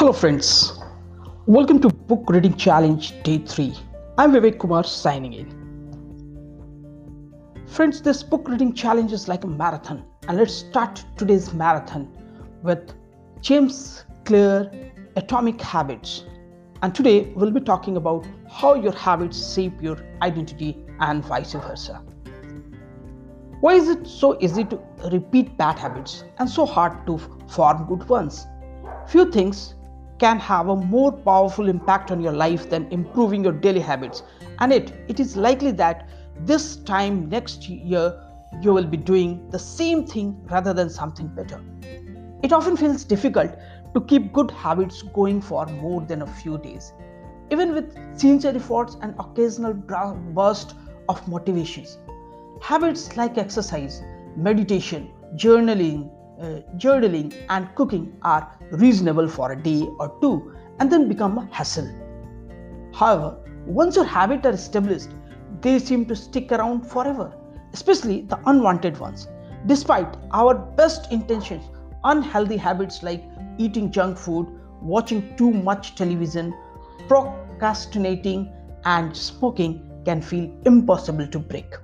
Hello, friends. Welcome to Book Reading Challenge Day 3. I'm Vivek Kumar signing in. Friends, this book reading challenge is like a marathon, and let's start today's marathon with James Clear Atomic Habits. And today we'll be talking about how your habits shape your identity and vice versa. Why is it so easy to repeat bad habits and so hard to form good ones? Few things can have a more powerful impact on your life than improving your daily habits. And it it is likely that this time next year you will be doing the same thing rather than something better. It often feels difficult to keep good habits going for more than a few days even with sincere efforts and occasional burst of motivations. Habits like exercise meditation journaling uh, journaling and cooking are reasonable for a day or two and then become a hassle. However, once your habits are established, they seem to stick around forever, especially the unwanted ones. Despite our best intentions, unhealthy habits like eating junk food, watching too much television, procrastinating, and smoking can feel impossible to break.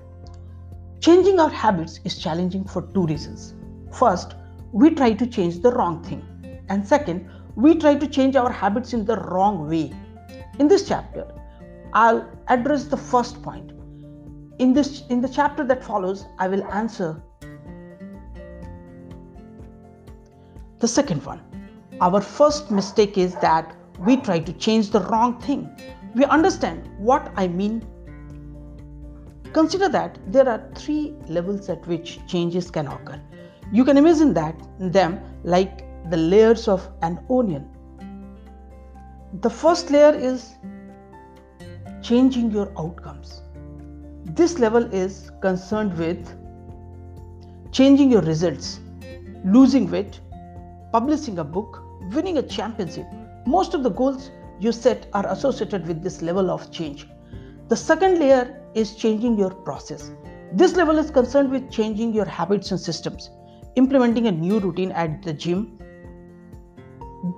Changing our habits is challenging for two reasons. First, we try to change the wrong thing. And second, we try to change our habits in the wrong way. In this chapter, I'll address the first point. In this in the chapter that follows, I will answer the second one. Our first mistake is that we try to change the wrong thing. We understand what I mean. Consider that there are three levels at which changes can occur you can imagine that them like the layers of an onion. The first layer is changing your outcomes. This level is concerned with changing your results, losing weight, publishing a book, winning a championship. Most of the goals you set are associated with this level of change. The second layer is changing your process. This level is concerned with changing your habits and systems implementing a new routine at the gym,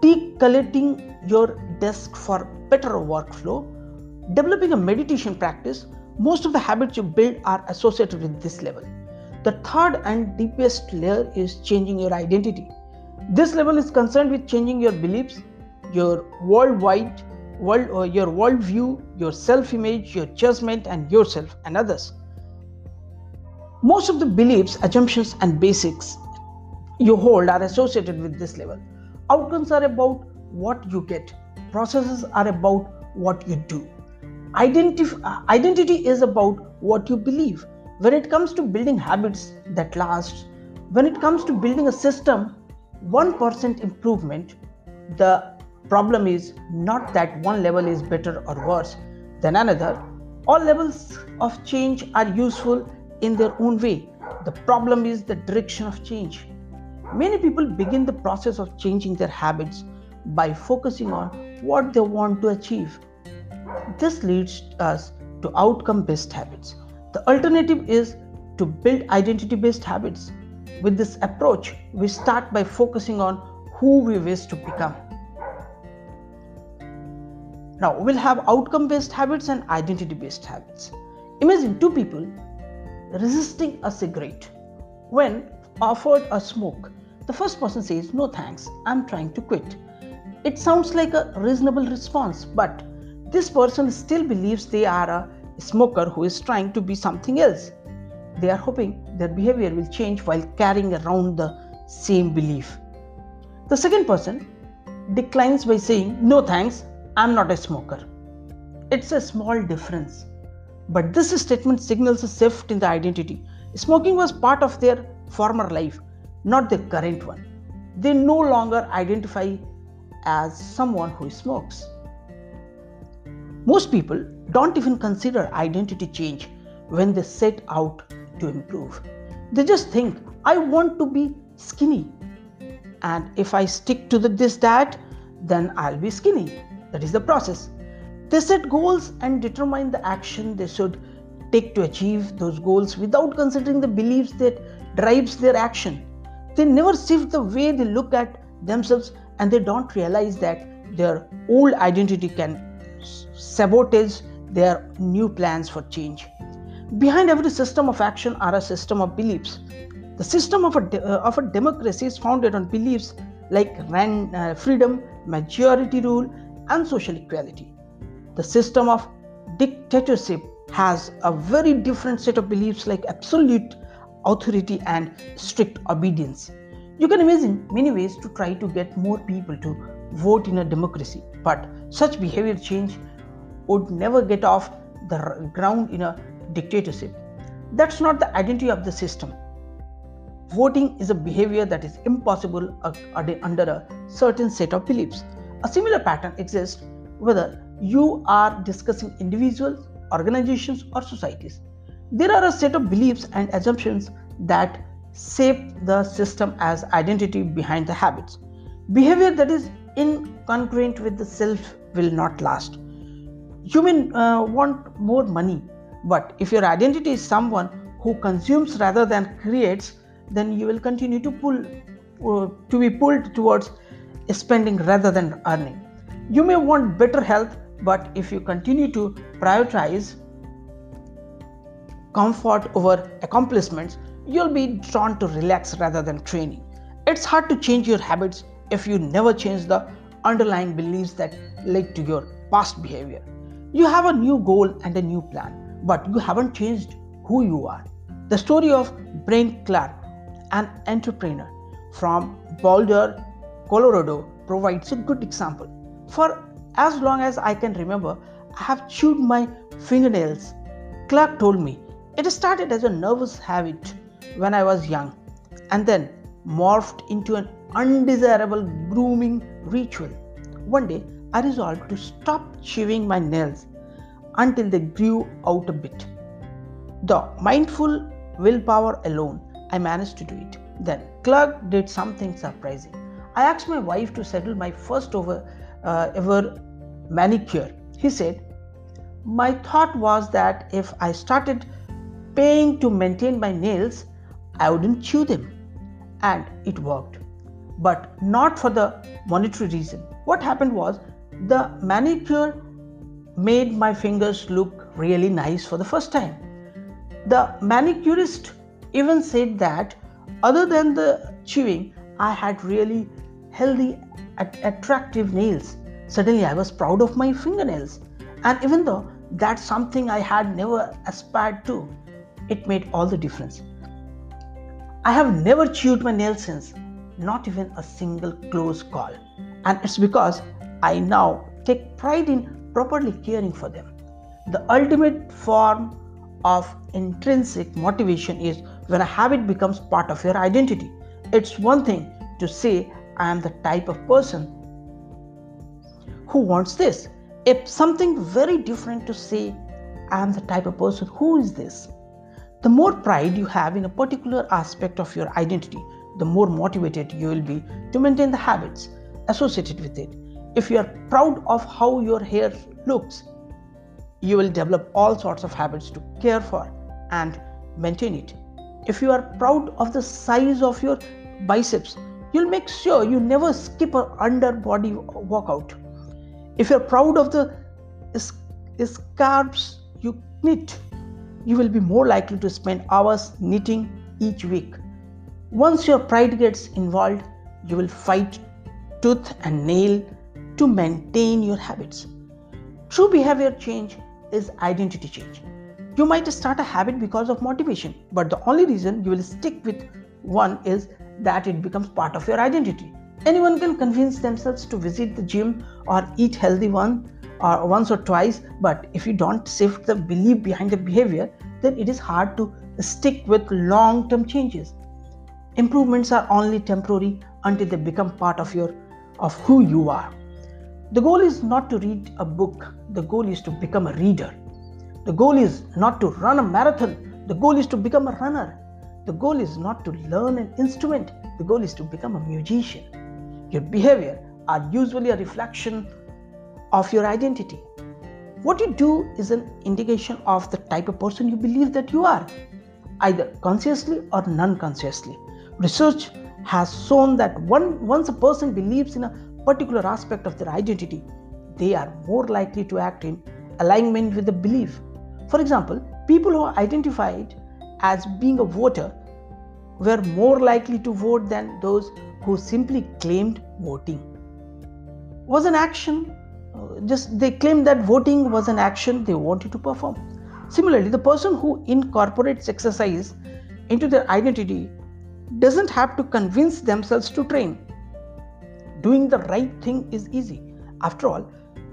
deculling your desk for better workflow, developing a meditation practice, most of the habits you build are associated with this level. The third and deepest layer is changing your identity. This level is concerned with changing your beliefs, your worldwide world or uh, your worldview, your self-image, your judgment, and yourself and others. Most of the beliefs, assumptions, and basics you hold are associated with this level. Outcomes are about what you get, processes are about what you do. Identif- uh, identity is about what you believe. When it comes to building habits that last, when it comes to building a system, 1% improvement, the problem is not that one level is better or worse than another. All levels of change are useful in their own way. The problem is the direction of change. Many people begin the process of changing their habits by focusing on what they want to achieve. This leads us to outcome based habits. The alternative is to build identity based habits. With this approach, we start by focusing on who we wish to become. Now, we'll have outcome based habits and identity based habits. Imagine two people resisting a cigarette. When offered a smoke, the first person says, No thanks, I'm trying to quit. It sounds like a reasonable response, but this person still believes they are a smoker who is trying to be something else. They are hoping their behavior will change while carrying around the same belief. The second person declines by saying, No thanks, I'm not a smoker. It's a small difference. But this statement signals a shift in the identity. Smoking was part of their former life, not the current one. They no longer identify as someone who smokes. Most people don't even consider identity change when they set out to improve. They just think, I want to be skinny. And if I stick to the, this diet, then I'll be skinny. That is the process. They set goals and determine the action they should take to achieve those goals without considering the beliefs that drives their action they never shift the way they look at themselves and they don't realize that their old identity can sabotage their new plans for change. Behind every system of action are a system of beliefs. The system of a, de- uh, of a democracy is founded on beliefs like ran, uh, freedom, majority rule, and social equality. The system of dictatorship has a very different set of beliefs like absolute authority and strict obedience. You can imagine many ways to try to get more people to vote in a democracy, but such behavior change would never get off the ground in a dictatorship. That's not the identity of the system. Voting is a behavior that is impossible under a certain set of beliefs. A similar pattern exists whether you are discussing individuals, organizations, or societies. There are a set of beliefs and assumptions that shape the system as identity behind the habits. Behavior that is incongruent with the self will not last. You may uh, want more money, but if your identity is someone who consumes rather than creates, then you will continue to pull uh, to be pulled towards spending rather than earning. You may want better health, but if you continue to prioritize comfort over accomplishments, you'll be drawn to relax rather than training. It's hard to change your habits if you never change the underlying beliefs that led to your past behavior. You have a new goal and a new plan, but you haven't changed who you are. The story of Brent Clark an entrepreneur from Boulder, Colorado, provides a good example. For as long as I can remember, I have chewed my fingernails. Clark told me it started as a nervous habit when I was young and then morphed into an undesirable grooming ritual. One day, I resolved to stop chewing my nails until they grew out a bit. The mindful willpower alone I managed to do it. Then Clark did something surprising. I asked my wife to settle my first over, uh, ever manicure. He said, My thought was that if I started paying to maintain my nails, I wouldn't chew them. And it worked. But not for the monetary reason. What happened was the manicure made my fingers look really nice for the first time. The manicurist even said that other than the chewing, I had really healthy, attractive nails. Suddenly, I was proud of my fingernails. And even though that's something I had never aspired to, it made all the difference. I have never chewed my nails since, not even a single close call. And it's because I now take pride in properly caring for them. The ultimate form of intrinsic motivation is when a habit becomes part of your identity. It's one thing to say, I am the type of person who wants this. It's something very different to say, I am the type of person who is this. The more pride you have in a particular aspect of your identity, the more motivated you will be to maintain the habits associated with it. If you are proud of how your hair looks, you will develop all sorts of habits to care for and maintain it. If you are proud of the size of your biceps, you'll make sure you never skip an underbody workout. If you're proud of the scarves you knit, you will be more likely to spend hours knitting each week. Once your pride gets involved, you will fight tooth and nail to maintain your habits. True behavior change is identity change. You might start a habit because of motivation, but the only reason you will stick with one is that it becomes part of your identity. Anyone can convince themselves to visit the gym or eat healthy one or once or twice, but if you don't shift the belief behind the behavior, then it is hard to stick with long-term changes. Improvements are only temporary until they become part of your of who you are. The goal is not to read a book, the goal is to become a reader. The goal is not to run a marathon, the goal is to become a runner. The goal is not to learn an instrument, the goal is to become a musician. Your behavior are usually a reflection of your identity. What you do is an indication of the type of person you believe that you are, either consciously or non consciously. Research has shown that one, once a person believes in a particular aspect of their identity, they are more likely to act in alignment with the belief. For example, people who are identified as being a voter were more likely to vote than those who simply claimed voting. Was an action, just they claim that voting was an action they wanted to perform. Similarly, the person who incorporates exercise into their identity doesn't have to convince themselves to train. Doing the right thing is easy. After all,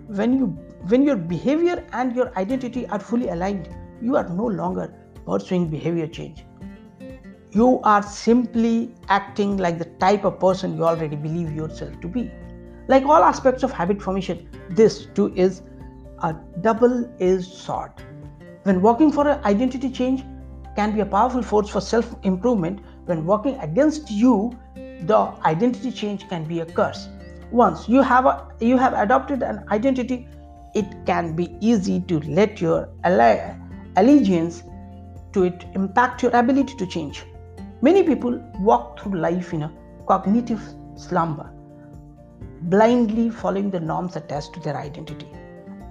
when you when your behavior and your identity are fully aligned, you are no longer pursuing behavior change. You are simply acting like the type of person you already believe yourself to be. Like all aspects of habit formation, this too is a double edged sword. When working for an identity change can be a powerful force for self improvement, when working against you, the identity change can be a curse. Once you have a, you have adopted an identity, it can be easy to let your allegiance to it impact your ability to change. Many people walk through life in a cognitive slumber, blindly following the norms attached to their identity.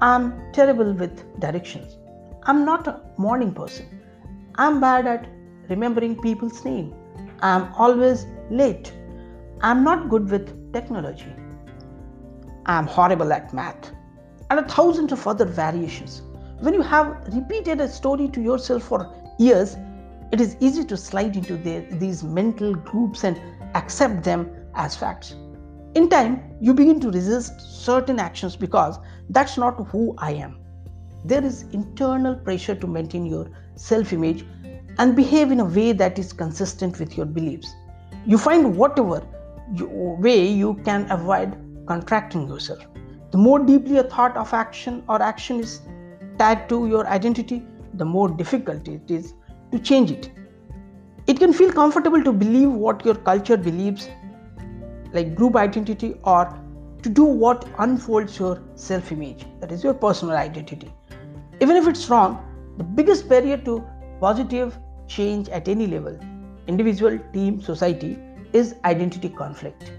I'm terrible with directions. I'm not a morning person. I'm bad at remembering people's name. I'm always late. I'm not good with technology. I'm horrible at math. And a thousand of other variations. When you have repeated a story to yourself for years, it is easy to slide into these mental groups and accept them as facts. In time, you begin to resist certain actions because that's not who I am. There is internal pressure to maintain your self image and behave in a way that is consistent with your beliefs. You find whatever you, way you can avoid contracting yourself. The more deeply a thought of action or action is tied to your identity, the more difficult it is to change it. It can feel comfortable to believe what your culture believes, like group identity, or to do what unfolds your self image, that is your personal identity. Even if it's wrong, the biggest barrier to positive change at any level individual, team, society is identity conflict.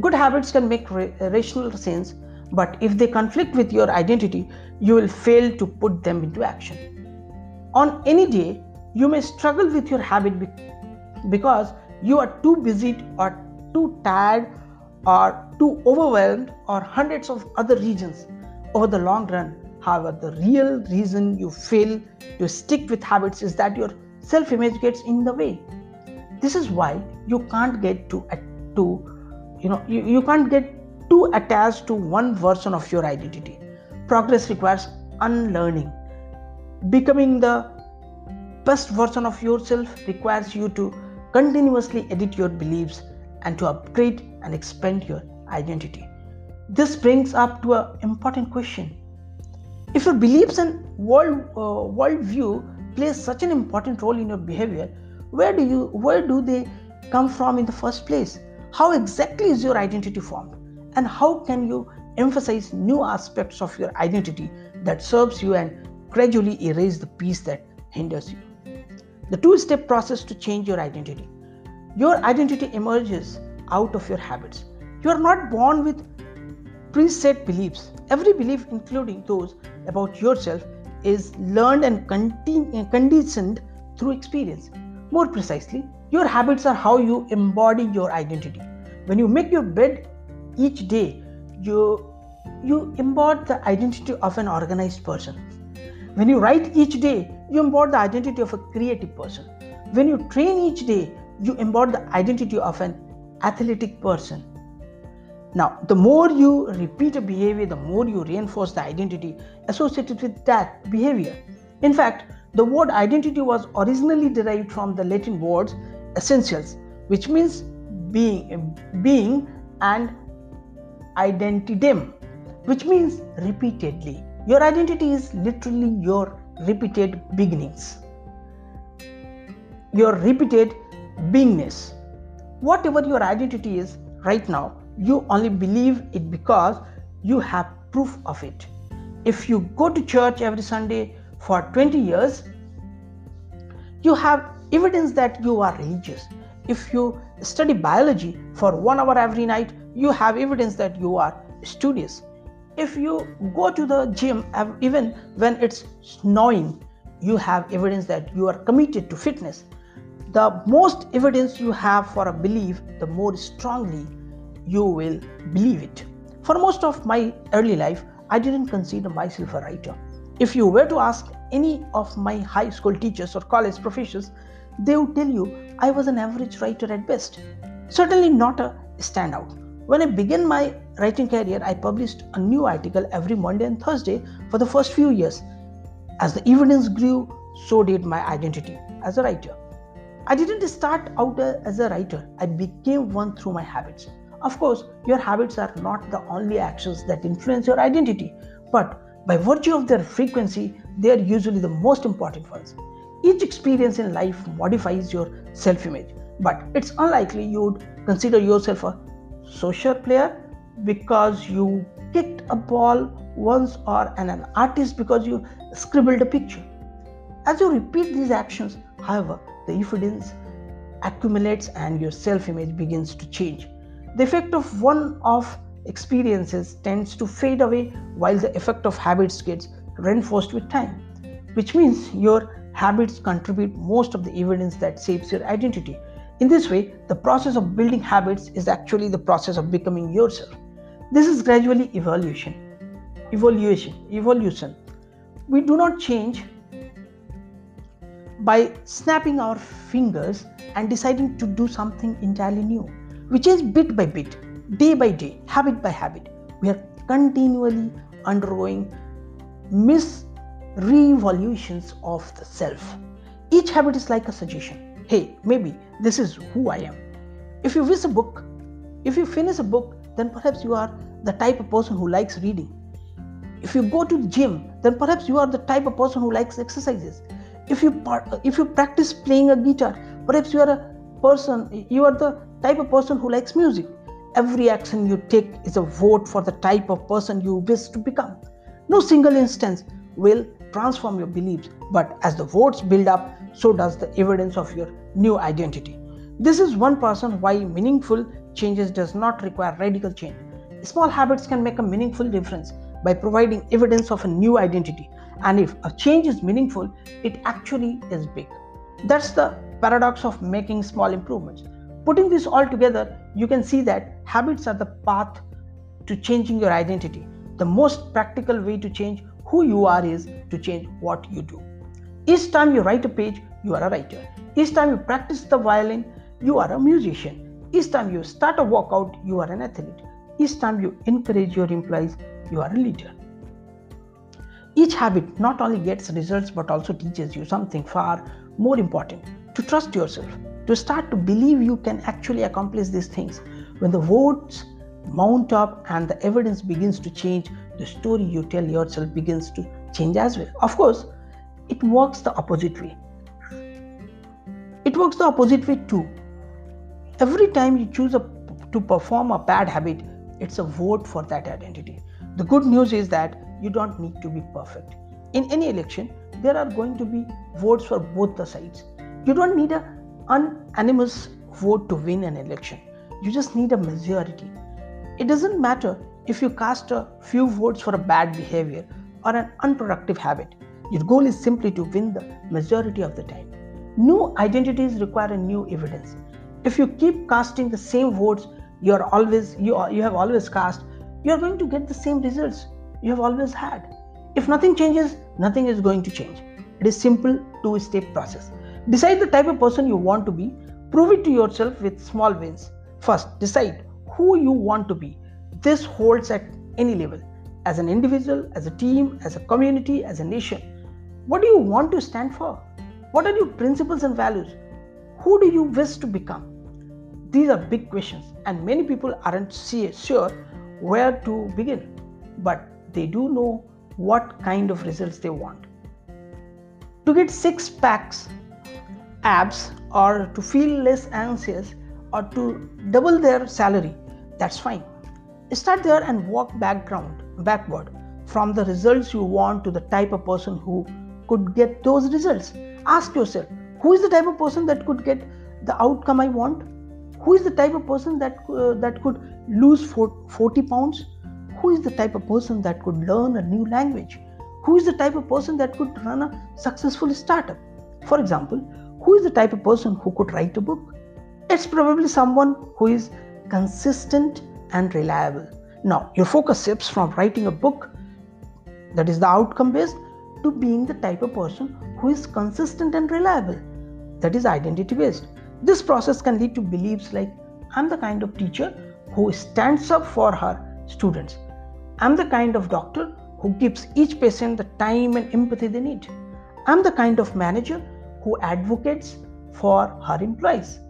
Good habits can make rational sense, but if they conflict with your identity, you will fail to put them into action. On any day, you may struggle with your habit because you are too busy or too tired or too overwhelmed or hundreds of other reasons over the long run. However, the real reason you fail to stick with habits is that your self image gets in the way. This is why you can't get to, to you know, you, you can't get too attached to one version of your identity. Progress requires unlearning Becoming the best version of yourself requires you to continuously edit your beliefs and to upgrade and expand your identity. This brings up to an important question. If your beliefs and world uh, worldview plays such an important role in your behavior, where do you where do they come from in the first place? How exactly is your identity formed? And how can you emphasize new aspects of your identity that serves you and gradually erase the piece that hinders you. The two step process to change your identity. Your identity emerges out of your habits. You are not born with preset beliefs. Every belief, including those about yourself, is learned and conditioned through experience. More precisely, your habits are how you embody your identity. When you make your bed each day, you you embody the identity of an organized person. When you write each day, you embody the identity of a creative person. When you train each day, you embody the identity of an athletic person. Now, the more you repeat a behavior, the more you reinforce the identity associated with that behavior. In fact, the word identity was originally derived from the Latin words essentials, which means being, being and identidem, which means repeatedly. Your identity is literally your repeated beginnings, your repeated beingness. Whatever your identity is right now, you only believe it because you have proof of it. If you go to church every Sunday for 20 years, you have evidence that you are religious. If you study biology for one hour every night, you have evidence that you are studious. If you go to the gym, even when it's snowing, you have evidence that you are committed to fitness. The most evidence you have for a belief, the more strongly you will believe it. For most of my early life, I didn't consider myself a writer. If you were to ask any of my high school teachers or college professors, they would tell you I was an average writer at best. Certainly not a standout. When I began my writing career, I published a new article every Monday and Thursday for the first few years. As the evidence grew, so did my identity as a writer. I didn't start out as a writer, I became one through my habits. Of course, your habits are not the only actions that influence your identity, but by virtue of their frequency, they are usually the most important ones. Each experience in life modifies your self image, but it's unlikely you would consider yourself a social player because you kicked a ball once or an, an artist because you scribbled a picture. As you repeat these actions, however, the evidence accumulates and your self image begins to change. The effect of one off experiences tends to fade away while the effect of habits gets reinforced with time, which means your habits contribute most of the evidence that shapes your identity. In this way, the process of building habits is actually the process of becoming yourself. This is gradually evolution. Evolution. Evolution. We do not change by snapping our fingers and deciding to do something entirely new. which is bit by bit, day by day, habit by habit. We are continually undergoing mis re-evolutions of the self. Each habit is like a suggestion. Hey, maybe this is who I am. If you wish a book, if you finish a book, then perhaps you are the type of person who likes reading. If you go to the gym, then perhaps you are the type of person who likes exercises if you if you practice playing a guitar perhaps you are a person you are the type of person who likes music. Every action you take is a vote for the type of person you wish to become. No single instance will transform your beliefs but as the votes build up so does the evidence of your new identity. This is one person why meaningful changes does not require radical change. Small habits can make a meaningful difference by providing evidence of a new identity and if a change is meaningful, it actually is big. That's the paradox of making small improvements. Putting this all together, you can see that habits are the path to changing your identity. The most practical way to change who you are is to change what you do. Each time you write a page, you are a writer. Each time you practice the violin, you are a musician. Each time you start a workout, you are an athlete. Each time you encourage your employees, you are a leader. Each habit not only gets results but also teaches you something far more important to trust yourself, to start to believe you can actually accomplish these things. When the votes mount up and the evidence begins to change, the story you tell yourself begins to change as well. Of course, it works the opposite way. It works the opposite way too. Every time you choose a, to perform a bad habit, it's a vote for that identity. The good news is that you don't need to be perfect. In any election, there are going to be votes for both the sides. You don't need an unanimous vote to win an election. You just need a majority. It doesn't matter if you cast a few votes for a bad behavior or an unproductive habit. Your goal is simply to win the majority of the time. New identities require a new evidence. If you keep casting the same votes you are always you, are, you have always cast, you are going to get the same results you have always had. If nothing changes, nothing is going to change. It is simple two-step process. Decide the type of person you want to be. Prove it to yourself with small wins. First, decide who you want to be. This holds at any level. As an individual, as a team, as a community, as a nation. What do you want to stand for? What are your principles and values? Who do you wish to become? These are big questions, and many people aren't sure where to begin. But they do know what kind of results they want. To get six packs, abs, or to feel less anxious, or to double their salary, that's fine. Start there and walk background, backward from the results you want to the type of person who could get those results. Ask yourself, who is the type of person that could get the outcome I want? who is the type of person that uh, that could lose 40 pounds who is the type of person that could learn a new language? Who is the type of person that could run a successful startup? For example who is the type of person who could write a book? It's probably someone who is consistent and reliable. Now your focus shifts from writing a book that is the outcome based to being the type of person who is consistent and reliable that is identity based this process can lead to beliefs like i'm the kind of teacher who stands up for her students i'm the kind of doctor who gives each patient the time and empathy they need. I'm the kind of manager who advocates for her employees.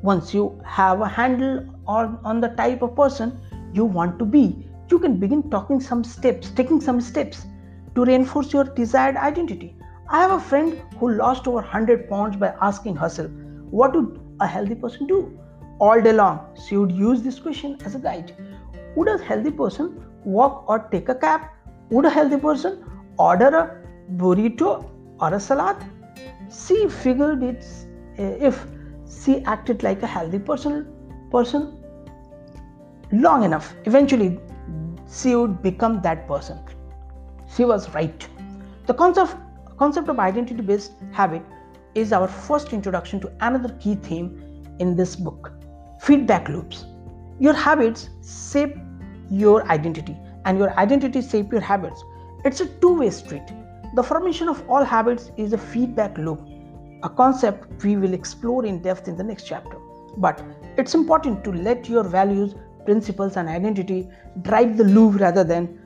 Once you have a handle on, on the type of person you want to be you can begin talking some steps taking some steps to reinforce your desired identity. I have a friend who lost over 100 pounds by asking herself what would a healthy person do? All day long she would use this question as a guide. Would a healthy person walk or take a cab would a healthy person order a burrito or a salad? She figured it's eh, if she acted like a healthy person person long enough eventually she would become that person. She was right. The concept concept of identity based habit is our first introduction to another key theme in this book feedback loops. Your habits shape your identity and your identity shape your habits. It's a two way street. The formation of all habits is a feedback loop a concept we will explore in depth in the next chapter. But it's important to let your values principles and identity drive the loop rather than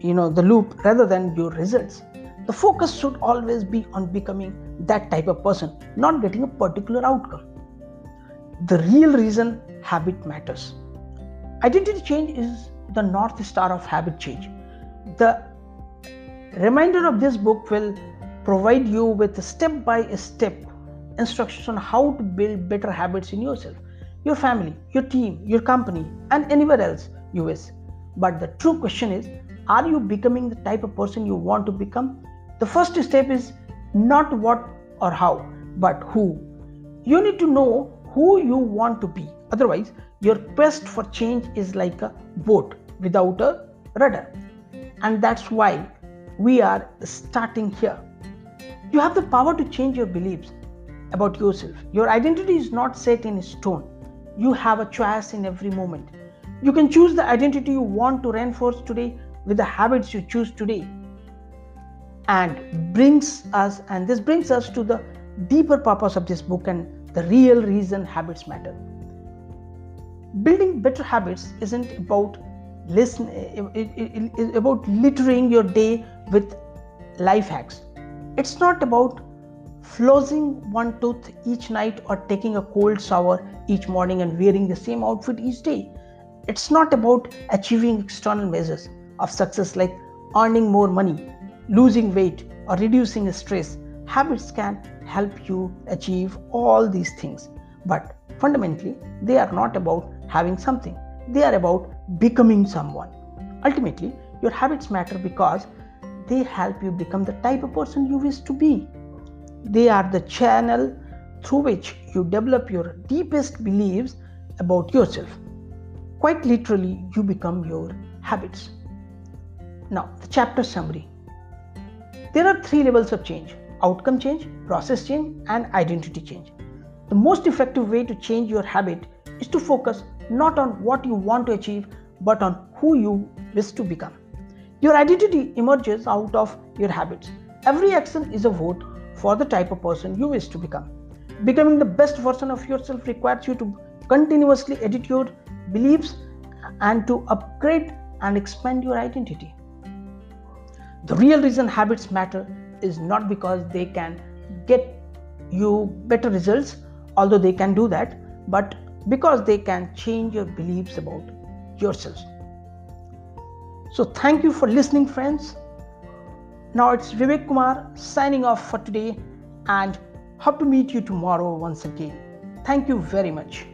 you know the loop rather than your results. The focus should always be on becoming that type of person not getting a particular outcome. The real reason habit matters identity change is the north star of habit change the remainder of this book will provide you with step by step instructions on how to build better habits in yourself your family, your team, your company, and anywhere else you wish. But the true question is are you becoming the type of person you want to become? The first step is not what or how, but who. You need to know who you want to be. Otherwise, your quest for change is like a boat without a rudder. And that's why we are starting here. You have the power to change your beliefs about yourself. Your identity is not set in stone you have a choice in every moment. You can choose the identity you want to reinforce today with the habits you choose today. And brings us, and this brings us to the deeper purpose of this book and the real reason habits matter. Building better habits isn't about listen it, it, it, about littering your day with life hacks. It's not about flossing one tooth each night or taking a cold shower each morning and wearing the same outfit each day. It's not about achieving external measures of success like earning more money, losing weight, or reducing stress. Habits can help you achieve all these things, but fundamentally, they are not about having something, they are about becoming someone. Ultimately, your habits matter because they help you become the type of person you wish to be. They are the channel through which you develop your deepest beliefs about yourself. Quite literally, you become your habits. Now, the chapter summary. There are three levels of change outcome change, process change, and identity change. The most effective way to change your habit is to focus not on what you want to achieve, but on who you wish to become. Your identity emerges out of your habits. Every action is a vote for the type of person you wish to become. Becoming the best version of yourself requires you to continuously edit your beliefs and to upgrade and expand your identity. The real reason habits matter is not because they can get you better results, although they can do that, but because they can change your beliefs about yourself. So, thank you for listening, friends. Now it's Vivek Kumar signing off for today and hope to meet you tomorrow once again. Thank you very much.